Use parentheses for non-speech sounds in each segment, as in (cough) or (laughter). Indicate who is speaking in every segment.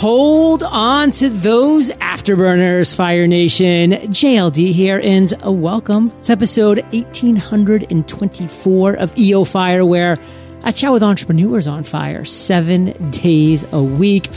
Speaker 1: Hold on to those afterburners, Fire Nation. JLD here, and a welcome to episode 1824 of EO Fire, where I chat with entrepreneurs on fire seven days a week.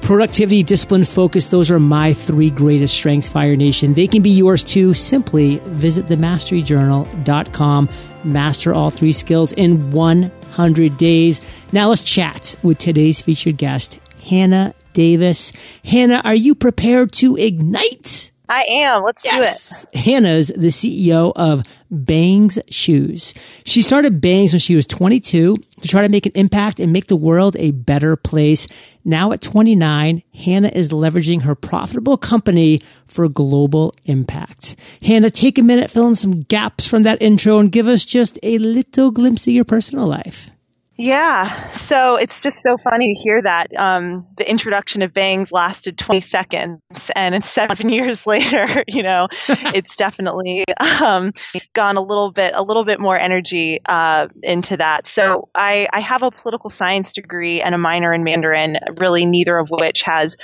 Speaker 1: Productivity, discipline, focus, those are my three greatest strengths, Fire Nation. They can be yours too. Simply visit themasteryjournal.com, master all three skills in 100 days. Now let's chat with today's featured guest, Hannah Davis. Hannah, are you prepared to ignite?
Speaker 2: I am. Let's yes.
Speaker 1: do it. Hannah's the CEO of Bangs Shoes. She started Bangs when she was 22 to try to make an impact and make the world a better place. Now at 29, Hannah is leveraging her profitable company for global impact. Hannah, take a minute, fill in some gaps from that intro and give us just a little glimpse of your personal life.
Speaker 2: Yeah, so it's just so funny to hear that. Um, the introduction of Bangs lasted 20 seconds, and it's seven (laughs) years later. (laughs) You know, (laughs) it's definitely um, gone a little bit, a little bit more energy uh, into that. So I, I have a political science degree and a minor in Mandarin, really neither of which has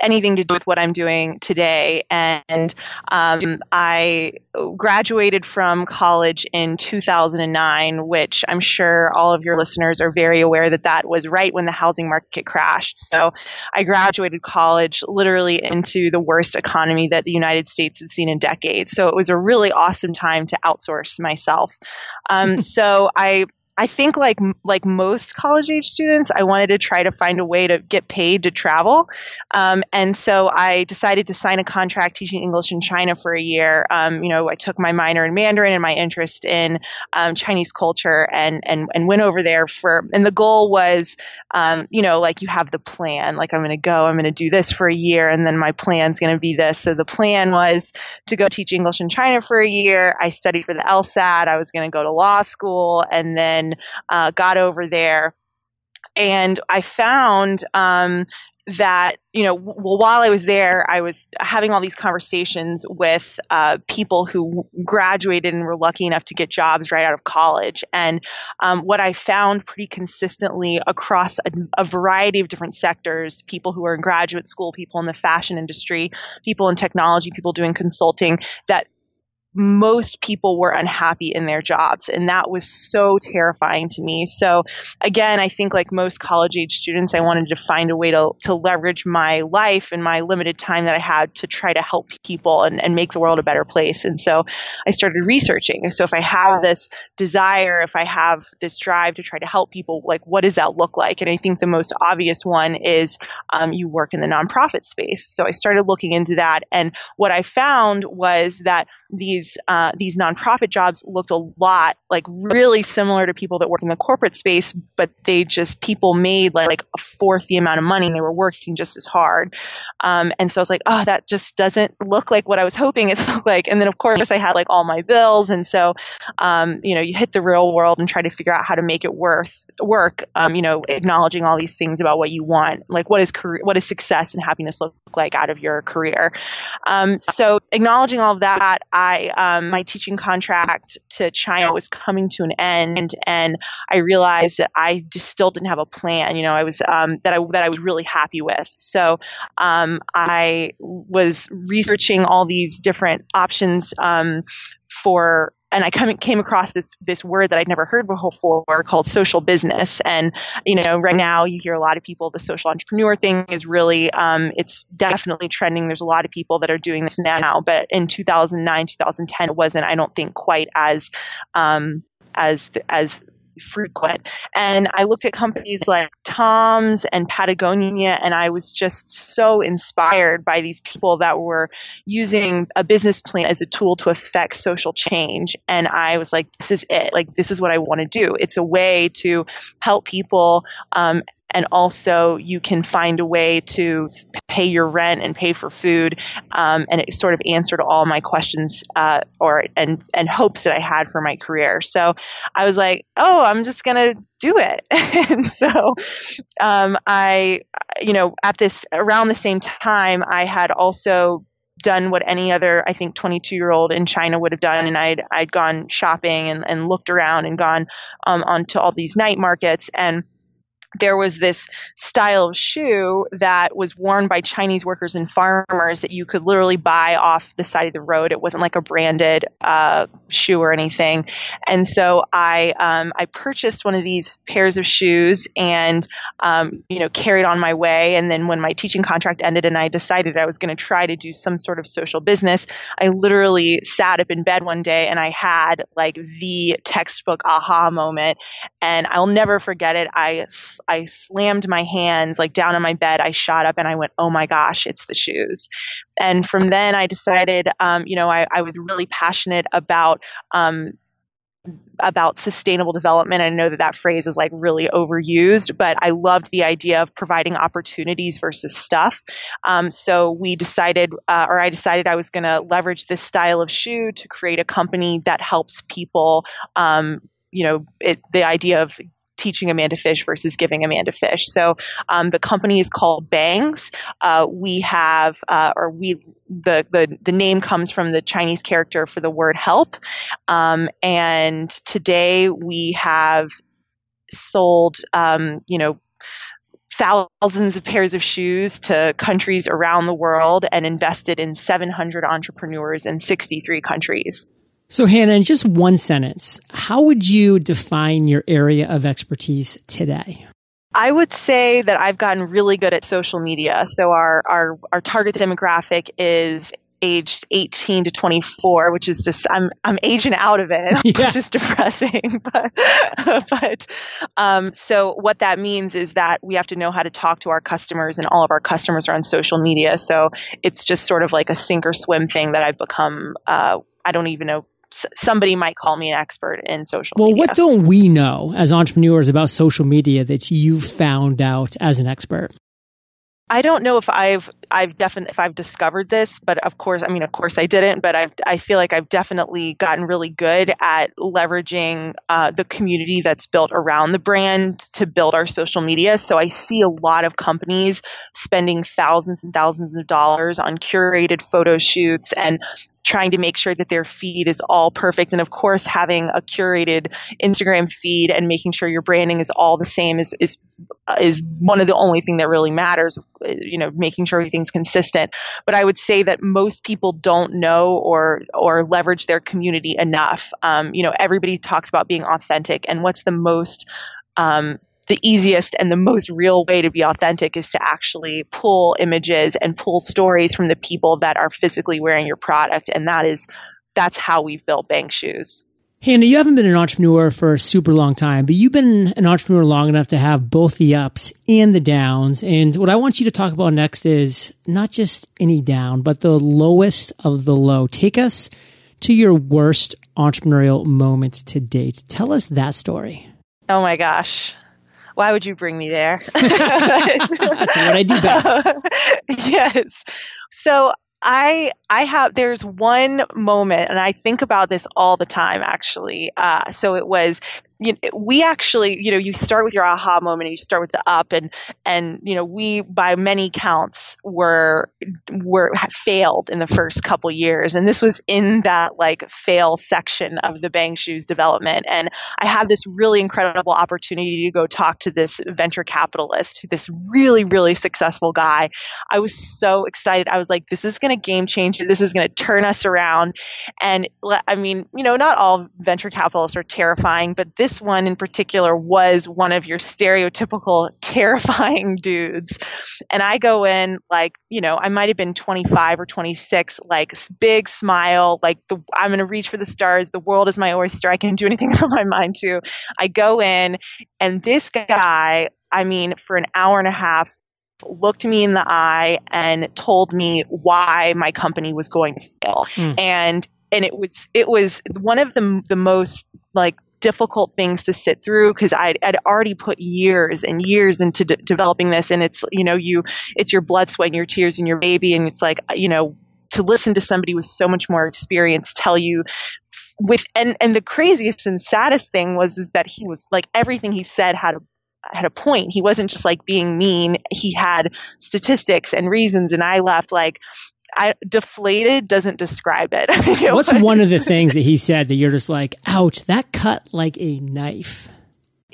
Speaker 2: anything to do with what I'm doing today. And um, I graduated from college in 2009, which I'm sure all of your listeners are very aware that that was right when the housing market crashed. So I graduated college literally into the worst economy that the United States had seen in decades. So it was a really awesome time to outsource myself. Um, (laughs) so I I think like like most college age students, I wanted to try to find a way to get paid to travel, um, and so I decided to sign a contract teaching English in China for a year. Um, you know, I took my minor in Mandarin and my interest in um, Chinese culture, and and and went over there for. And the goal was, um, you know, like you have the plan. Like I'm going to go, I'm going to do this for a year, and then my plan's going to be this. So the plan was to go teach English in China for a year. I studied for the LSAT. I was going to go to law school, and then uh, got over there. And I found um, that you know well while i was there i was having all these conversations with uh, people who graduated and were lucky enough to get jobs right out of college and um, what i found pretty consistently across a, a, variety of different sectors people who are in graduate school people in the fashion industry people in technology people doing consulting that most people were unhappy in their jobs. And that was so terrifying to me. So, again, I think like most college age students, I wanted to find a way to, to leverage my life and my limited time that I had to try to help people and, and make the world a better place. And so I started researching. So, if I have this desire, if I have this drive to try to help people, like what does that look like? And I think the most obvious one is um, you work in the nonprofit space. So, I started looking into that. And what I found was that these uh, these nonprofit jobs looked a lot like really similar to people that work in the corporate space, but they just people made like, like a fourth the amount of money and they were working just as hard. Um, and so I was like, oh, that just doesn't look like what I was hoping it (laughs) looked like. And then of course I had like all my bills, and so um, you know you hit the real world and try to figure out how to make it worth work. Um, you know, acknowledging all these things about what you want, like what is career, what does success and happiness look like out of your career. Um, so acknowledging all of that, um, my teaching contract to China was coming to an end, and I realized that I just still didn't have a plan. You know, I was um, that I that I was really happy with. So um, I was researching all these different options um, for and I came across this this word that I'd never heard before called social business. And you know, right now you hear a lot of people. The social entrepreneur thing is really um, it's definitely trending. There's a lot of people that are doing this now, but in 2009, 2010, it wasn't. I don't think quite as um, as as frequent. And I looked at companies like Tom's and Patagonia, and I was just so inspired by these people that were using a business plan as a tool to affect social change. And I was like, this is it. Like, this is what I want to do. It's a way to help people um, and also you can find a way to pay your rent and pay for food. Um, and it sort of answered all my questions uh, or and and hopes that I had for my career. So I was like, oh, I'm just gonna do it. (laughs) and so um, I, you know, at this around the same time, I had also done what any other I think 22 year old in China would have done, and I'd I'd gone shopping and, and looked around and gone um, onto all these night markets and there was this style of shoe that was worn by Chinese workers and farmers that you could literally buy off the side of the road. It wasn't like a branded uh, shoe or anything. And so I um, I purchased one of these pairs of shoes and um, you know carried on my way. And then when my teaching contract ended and I decided I was going to try to do some sort of social business, I literally sat up in bed one day and I had like the textbook aha moment. And I'll never forget it. I I slammed my hands like down on my bed. I shot up and I went, oh my gosh, it's the shoes. And from then I decided, um, you know, I, I, was really passionate about um, about sustainable development. I know that that phrase is like really overused, but I loved the idea of providing opportunities versus stuff. Um, so we decided, uh, or I decided I was going to leverage this style of shoe to create a company that helps people um, you know, it, the idea of teaching Amanda fish versus giving Amanda fish. So um, the company is called Bangs. Uh, we have, uh, or we, the, the the name comes from the Chinese character for the word help. Um, and today we have sold, um, you know, thousands of pairs of shoes to countries around the world and invested in 700 entrepreneurs in 63 countries.
Speaker 1: So, Hannah, in just one sentence, how would you define your area of expertise today?
Speaker 2: I would say that I've gotten really good at social media. So our our our target demographic is aged 18 to 24, which is just I'm I'm aging out of it, (laughs) yeah. which is depressing. (laughs) but but um, so what that means is that we have to know how to talk to our customers, and all of our customers are on social media. So it's just sort of like a sink or swim thing that I've become. Uh, I don't even know somebody might call me an expert in social
Speaker 1: well,
Speaker 2: media.
Speaker 1: what don't we know as entrepreneurs about social media that you've found out as an expert?
Speaker 2: I don't know if I've I've definitely if I've discovered this, but of course, I mean, of course, I didn't. But I I feel like I've definitely gotten really good at leveraging uh, the community that's built around the brand to build our social media. So I see a lot of companies spending thousands and thousands of dollars on curated photo shoots and trying to make sure that their feed is all perfect. And of course, having a curated Instagram feed and making sure your branding is all the same is, is, is one of the only thing that really matters, you know, making sure everything's consistent. But I would say that most people don't know or, or leverage their community enough. Um, you know, everybody talks about being authentic and what's the most, um, the easiest and the most real way to be authentic is to actually pull images and pull stories from the people that are physically wearing your product. And that is, that's how we've built Bangs Shoes.
Speaker 1: Hannah, you haven't been an entrepreneur for a super long time, but you've been an entrepreneur long enough to have both the ups and the downs. And what I want you to talk about next is not just any down, but the lowest of the low. Take us to your worst entrepreneurial moment to date. Tell us that story.
Speaker 2: Oh my gosh why would you bring me there? (laughs)
Speaker 1: That's what I do best. (laughs)
Speaker 2: yes. So I I have there's one moment, and I think about this all the time. Actually, uh, so it was you know, we actually, you know, you start with your aha moment, and you start with the up, and and you know, we by many counts were were failed in the first couple years, and this was in that like fail section of the Bangs Shoes development, and I had this really incredible opportunity to go talk to this venture capitalist, this really really successful guy. I was so excited. I was like, this is going to game change. This is going to turn us around, and I mean, you know, not all venture capitalists are terrifying, but this this one in particular was one of your stereotypical (laughs) terrifying dudes. And I go in like, you know, I might have been 25 or 26, like big smile, like the, I'm going to reach for the stars. The world is my oyster. I can do anything (laughs) I put my mind to. I go in and this guy, I mean, for an hour and a half, looked me in the eye and told me why my company was going to fail. Mm. And and it was it was one of the the most like difficult things to sit through because I'd, I'd, already put years and years into de- developing this and it's you know you it's your blood sweat and your tears and your baby and it's like you know to listen to somebody with so much more experience tell you with and and the craziest and saddest thing was is that he was like everything he said had a had a point. He wasn't just like being mean. He had statistics and reasons. And I left like, I, deflated doesn't describe it. (laughs)
Speaker 1: What's one of the things that he said that you're just like, ouch, that cut like a knife?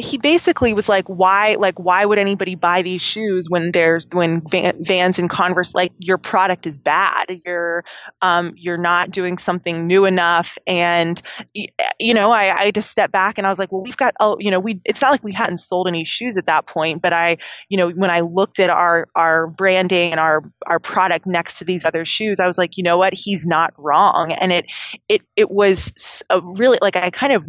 Speaker 2: He basically was like, why, like, why would anybody buy these shoes when there's, when Vans and Converse, like, your product is bad. You're, um, you're not doing something new enough. And, you know, I, I just stepped back and I was like, well, we've got, oh, you know, we, it's not like we hadn't sold any shoes at that point, but I, you know, when I looked at our, our branding and our, our product next to these other shoes, I was like, you know what? He's not wrong. And it, it, it was a really, like, I kind of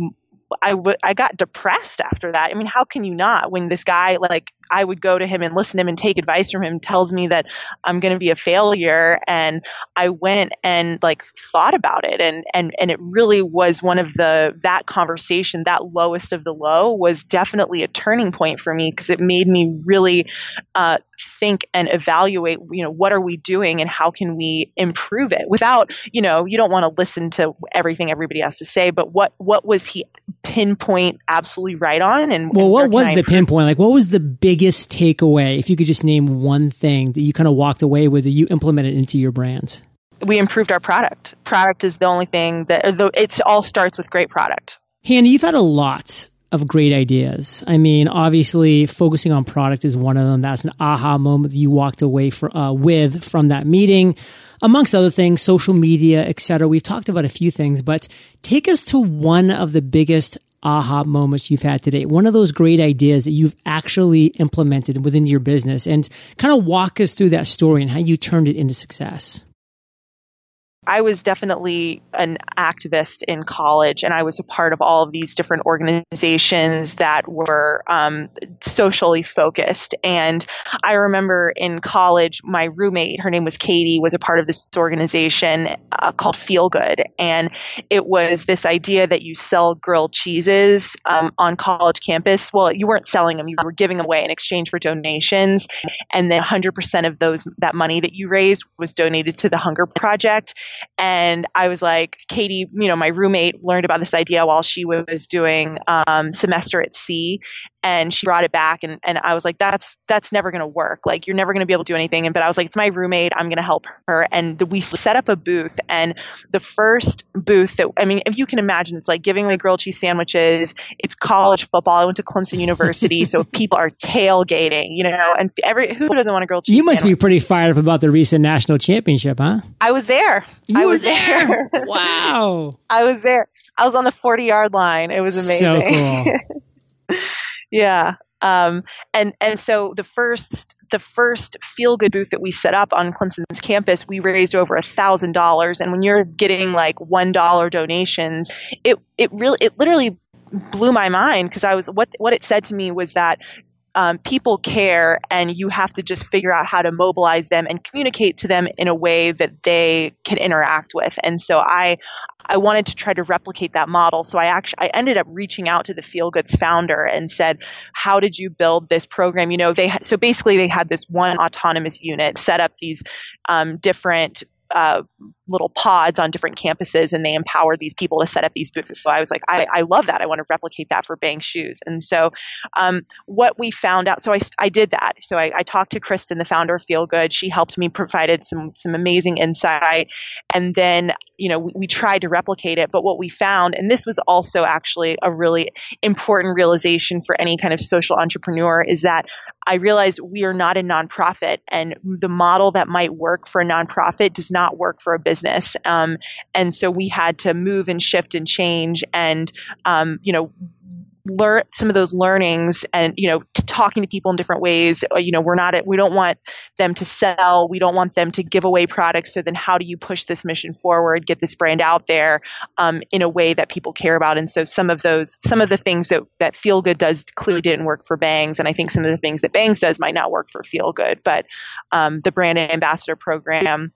Speaker 2: I, w- I got depressed after that. I mean, how can you not when this guy like I would go to him and listen to him and take advice from him, tells me that I'm going to be a failure. And I went and like thought about it. And, and, and it really was one of the, that conversation, that lowest of the low was definitely a turning point for me because it made me really uh, think and evaluate, you know, what are we doing and how can we improve it without, you know, you don't want to listen to everything everybody has to say, but what, what was he pinpoint absolutely right on? And
Speaker 1: well,
Speaker 2: and
Speaker 1: what was the pinpoint? Like, what was the biggest takeaway, if you could just name one thing that you kind of walked away with that you implemented into your brand?
Speaker 2: We improved our product. Product is the only thing that it all starts with great product.
Speaker 1: Hannah, you've had a lot of great ideas. I mean, obviously, focusing on product is one of them. That's an aha moment that you walked away for, uh, with from that meeting. Amongst other things, social media, etc. We've talked about a few things, but take us to one of the biggest aha moments you've had today? One of those great ideas that you've actually implemented within your business and kind of walk us through that story and how you turned it into success.
Speaker 2: I was definitely an activist in college, and I was a part of all of these different organizations that were um, socially focused. And I remember in college, my roommate, her name was Katie, was a part of this organization uh, called Feel Good, and it was this idea that you sell grilled cheeses um, on college campus. Well, you weren't selling them; you were giving them away in exchange for donations, and then 100% of those that money that you raised was donated to the Hunger Project. And I was like, Katie, you know, my roommate learned about this idea while she was doing um, semester at sea and she brought it back and, and I was like, that's, that's never going to work. Like, you're never going to be able to do anything. And, but I was like, it's my roommate. I'm going to help her. And the, we set up a booth and the first booth that, I mean, if you can imagine, it's like giving away grilled cheese sandwiches. It's college football. I went to Clemson (laughs) University. so people are tailgating, you know, and every, who doesn't want a grilled cheese sandwich.
Speaker 1: You must
Speaker 2: sandwich?
Speaker 1: be pretty fired up about the recent national championship, huh?
Speaker 2: I was there.
Speaker 1: You
Speaker 2: I was
Speaker 1: there. (laughs) wow.
Speaker 2: I was there. I was on the 40 yard line. It was amazing.
Speaker 1: So cool. (laughs)
Speaker 2: yeah. Um, and and so the first the first feel good booth that we set up on Clemson's campus, we raised over a thousand dollars. And when you're getting like one dollar donations, it it really it literally blew my mind because I was what what it said to me was that um, people care and you have to just figure out how to mobilize them and communicate to them in a way that they can interact with. And so i i wanted to try to replicate that model. So i actually i ended up reaching out to the feel goods founder and said how did you build this program? You know they so basically they had this one autonomous unit set up these um, different uh, little pods on different campuses and they empower these people to set up these booths. So I was like, I, I love that. I want to replicate that for Bangs Shoes. And so um, what we found out, so I, I did that. So I, I talked to Kristen, the founder of Feel Good. She helped me, provided some, some amazing insight. And then, you know, we, we tried to replicate it. But what we found, and this was also actually a really important realization for any kind of social entrepreneur, is that I realized we are not a nonprofit and the model that might work for a nonprofit does not work for a business. Um, and so we had to move and shift and change and, um, you know, learn some of those learnings and you know talking to people in different ways. Uh, you know we're not we don't want them to sell. We don't want them to give away products. So then how do you push this mission forward get this brand out there um, in a way that people care about? And so some of those some of the things that that feel good does clearly didn't work for bangs. And i think some of the things that bangs does might not work for feel good. But um, the brand ambassador program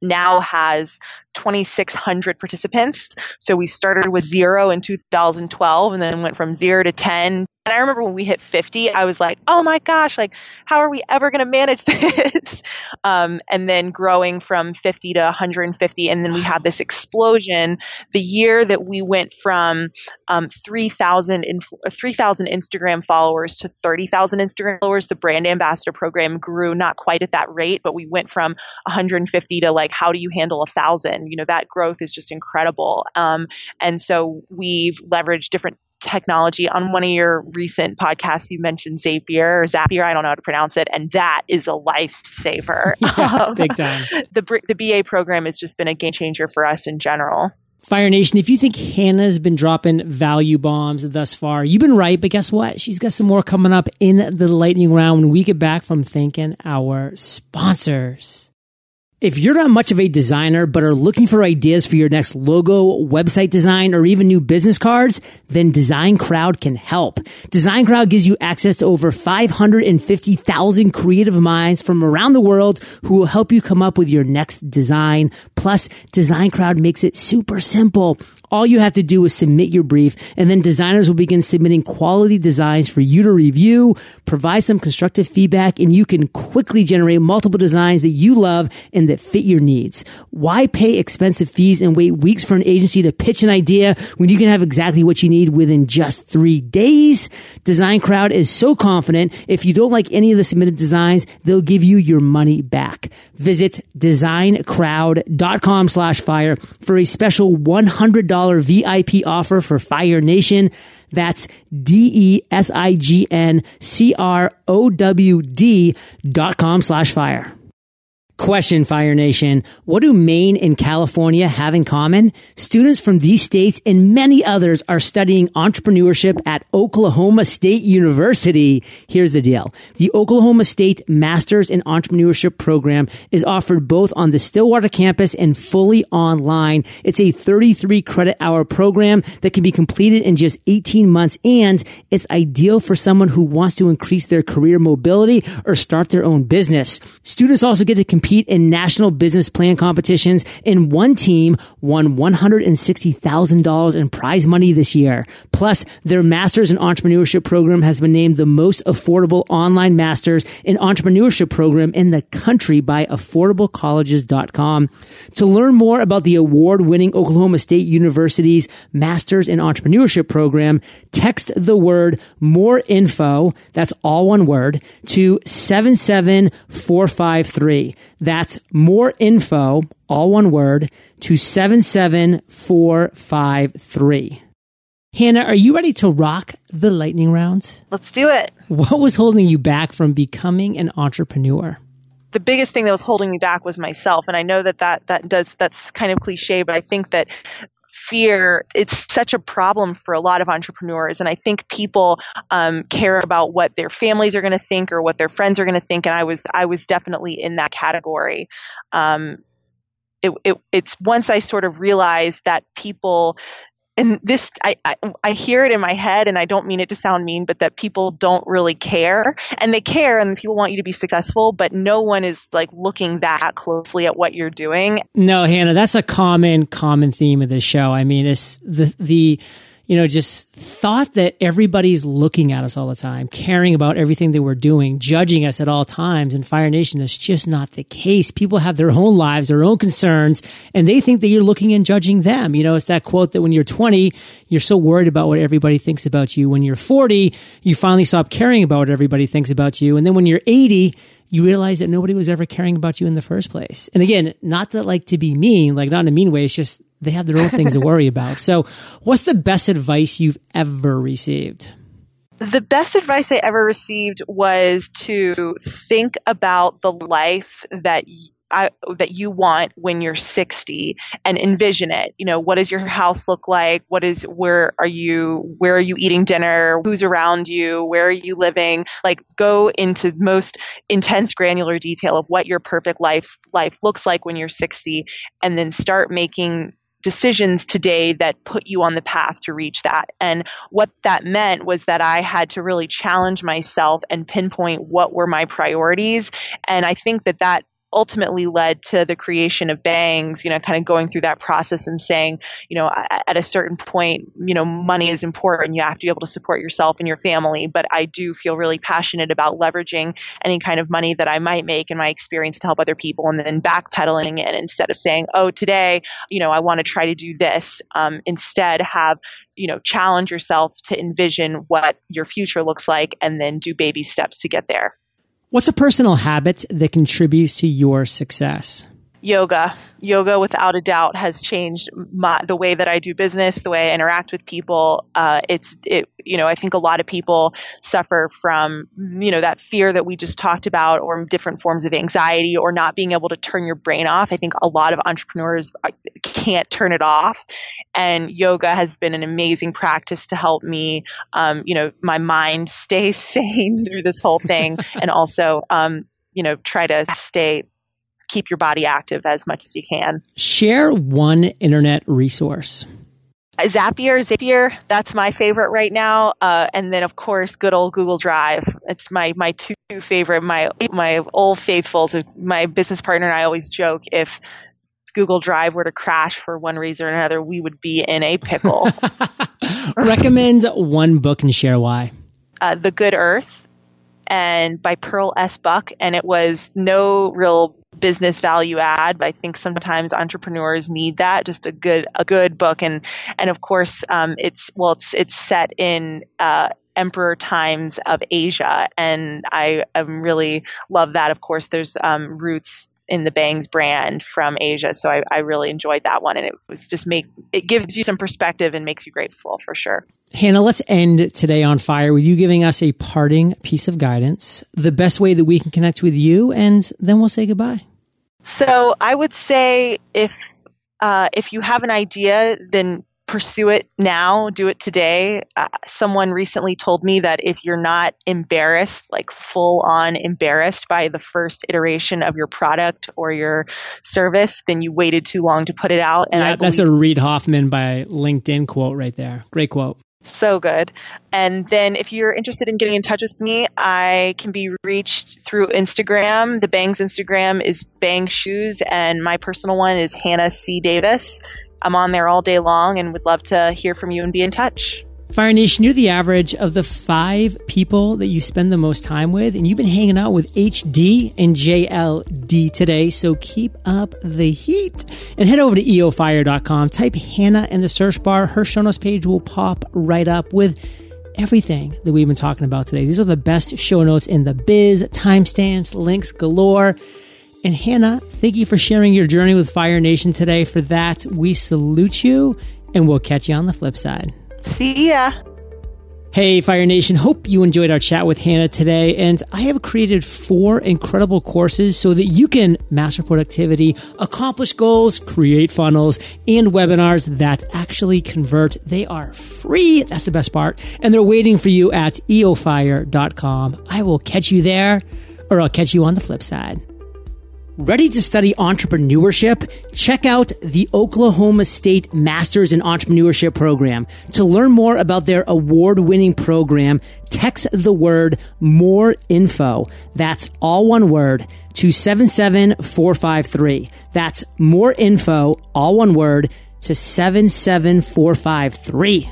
Speaker 2: now has 2,600 participants. So we started with zero in 2012 and then went from zero to 10. And I remember when we hit 50, I was like, oh my gosh, like, how are we ever going to manage (laughs) this? um, and then growing from 50 to 150. And then we had this explosion the year that we went from um, 3,000 inf- 3, Instagram followers to 30,000 Instagram followers. The brand ambassador program grew not quite at that rate, but we went from 150 to like, how do you handle a thousand? Again, you know, that growth is just incredible. Um, and so we've leveraged different technology. On one of your recent podcasts, you mentioned Zapier or Zapier. I don't know how to pronounce it, and that is a lifesaver. (laughs)
Speaker 1: yeah, um, big time. (laughs)
Speaker 2: The the BA program has just been a game changer for us in general.
Speaker 1: Fire Nation, if you think Hannah's been dropping value bombs thus far, you've been right. But guess what? She's got some more coming up in the lightning round when we get back from thanking our sponsors. If you're not much of a designer but are looking for ideas for your next logo, website design, or even new business cards, then DesignCrowd can help. DesignCrowd gives you access to over 550,000 creative minds from around the world who will help you come up with your next design. Plus, DesignCrowd makes it super simple. All you have to do is submit your brief and then designers will begin submitting quality designs for you to review, provide some constructive feedback, and you can quickly generate multiple designs that you love and that fit your needs. Why pay expensive fees and wait weeks for an agency to pitch an idea when you can have exactly what you need within just three days? DesignCrowd is so confident if you don't like any of the submitted designs, they'll give you your money back. Visit designcrowd.com slash fire for a special $100 VIP offer for Fire Nation. That's D-E-S-I-G-N-C-R-O-W-D dot com slash fire. Question, Fire Nation. What do Maine and California have in common? Students from these states and many others are studying entrepreneurship at Oklahoma State University. Here's the deal. The Oklahoma State Masters in Entrepreneurship program is offered both on the Stillwater campus and fully online. It's a 33 credit hour program that can be completed in just 18 months and it's ideal for someone who wants to increase their career mobility or start their own business. Students also get to compete compete in national business plan competitions, and one team won $160,000 in prize money this year. Plus, their Masters in Entrepreneurship program has been named the most affordable online Masters in Entrepreneurship program in the country by affordablecolleges.com. To learn more about the award-winning Oklahoma State University's Masters in Entrepreneurship program, text the word more info, that's all one word, to 77453. That's more info, all one word, to 77453. Hannah, are you ready to rock the lightning rounds?
Speaker 2: Let's do it.
Speaker 1: What was holding you back from becoming an entrepreneur?
Speaker 2: the biggest thing that was holding me back was myself and i know that that that does that's kind of cliche but i think that fear it's such a problem for a lot of entrepreneurs and i think people um, care about what their families are going to think or what their friends are going to think and i was i was definitely in that category. Um, it, it, it's once i sort of realized that people and this I, I, I hear it in my head and i don't mean it to sound mean but that people don't really care. And they care and people want you to be successful but no one is like looking that closely at what you're doing.
Speaker 1: No hannah that's a common common theme of this show. I mean it's the the you know, just thought that everybody's looking at us all the time, caring about everything that we're doing, judging us at all times. In Fire Nation, it's just not the case. People have their own lives, their own concerns, and they think that you're looking and judging them. You know, it's that quote that when you're 20, you're so worried about what everybody thinks about you. When you're 40, you finally stop caring about what everybody thinks about you. And then when you're 80, you realize that nobody was ever caring about you in the first place. And again, not that like to be mean, like not in a mean way. It's just they have their own things to worry (laughs) about. So, what's the best advice you've ever received?
Speaker 2: The best advice I ever received was to think about the life that I, that you want when you're 60 and envision it. You know, what does your house look like? What is where are you where are you eating dinner? Who's around you? Where are you living? Like go into most intense granular detail of what your perfect life life looks like when you're 60 and then start making decisions today that put you on the path to reach that. And what that meant was that I had to really challenge myself and pinpoint what were my priorities. And I think that that ultimately led to the creation of bangs you know kind of going through that process and saying you know at a certain point you know money is important. You have to be able to support yourself and your family. But i do feel really passionate about leveraging any kind of money that i might make in my experience to help other people and then backpedaling it instead of saying oh today you know i want to try to do this um, instead have you know challenge yourself to envision what your future looks like and then do baby steps to get there
Speaker 1: What's a personal habit that contributes to your success?
Speaker 2: Yoga yoga without a doubt has changed my, the way that I do business, the way I interact with people. Uh, it's it you know I think a lot of people suffer from you know that fear that we just talked about, or different forms of anxiety, or not being able to turn your brain off. I think a lot of entrepreneurs uh, can't turn it off, and yoga has been an amazing practice to help me, um, you know, my mind (laughs) stay sane through this whole thing, and also um, you know try to stay keep your body active as much as you can.
Speaker 1: Share one internet resource.
Speaker 2: Zapier, Zapier, that's my favorite right now. Uh, and then, of course, good old Google Drive. It's my my two favorite. My my old faithfuls. My business partner and I always joke if Google Drive were to crash for one reason or another, we would be in a pickle. (laughs)
Speaker 1: Recommend one book and share why.
Speaker 2: Uh, the Good Earth, and by Pearl S. Buck, and it was no real business value add. But i think sometimes entrepreneurs need that just a good a good book. And and of course um, it's well it's it's set in uh, emperor times of asia. And i um, really love that. Of course there's um, roots in the bangs brand from asia so I, I really enjoyed that one and it was just make it gives you some perspective and makes you grateful for sure
Speaker 1: Hannah, let's end today on fire with you giving us a parting piece of guidance, the best way that we can connect with you, and then we'll say goodbye.
Speaker 2: So I would say if uh, if you have an idea, then pursue it now, do it today. Uh, someone recently told me that if you're not embarrassed, like full on embarrassed by the first iteration of your product or your service, then you waited too long to put it out.
Speaker 1: And yeah, that's a Reid Hoffman by LinkedIn quote right there. Great quote.
Speaker 2: So good. And then if you're interested in getting in touch with me, I can be reached through Instagram. The Bangs Instagram is Bangs Shoes, and my personal one is Hannah C. Davis. I'm on there all day long and would love to hear from you and be in touch.
Speaker 1: Fire Nation, you're the average of the five people that you spend the most time with, and you've been hanging out with HD and JLD today. So keep up the heat and head over to eofire.com. Type Hannah in the search bar. Her show notes page will pop right up with everything that we've been talking about today. These are the best show notes in the biz, timestamps, links galore. And Hannah, thank you for sharing your journey with Fire Nation today. For that, we salute you, and we'll catch you on the flip side.
Speaker 2: See ya.
Speaker 1: Hey, Fire Nation. Hope you enjoyed our chat with Hannah today. And I have created four incredible courses so that you can master productivity, accomplish goals, create funnels, and webinars that actually convert. They are free. That's the best part. And they're waiting for you at eofire.com. I will catch you there or I'll catch you on the flip side. Ready to study entrepreneurship? Check out the Oklahoma State Masters in Entrepreneurship program. To learn more about their award winning program, text the word more info. That's all one word to 77453. That's more info, all one word to 77453.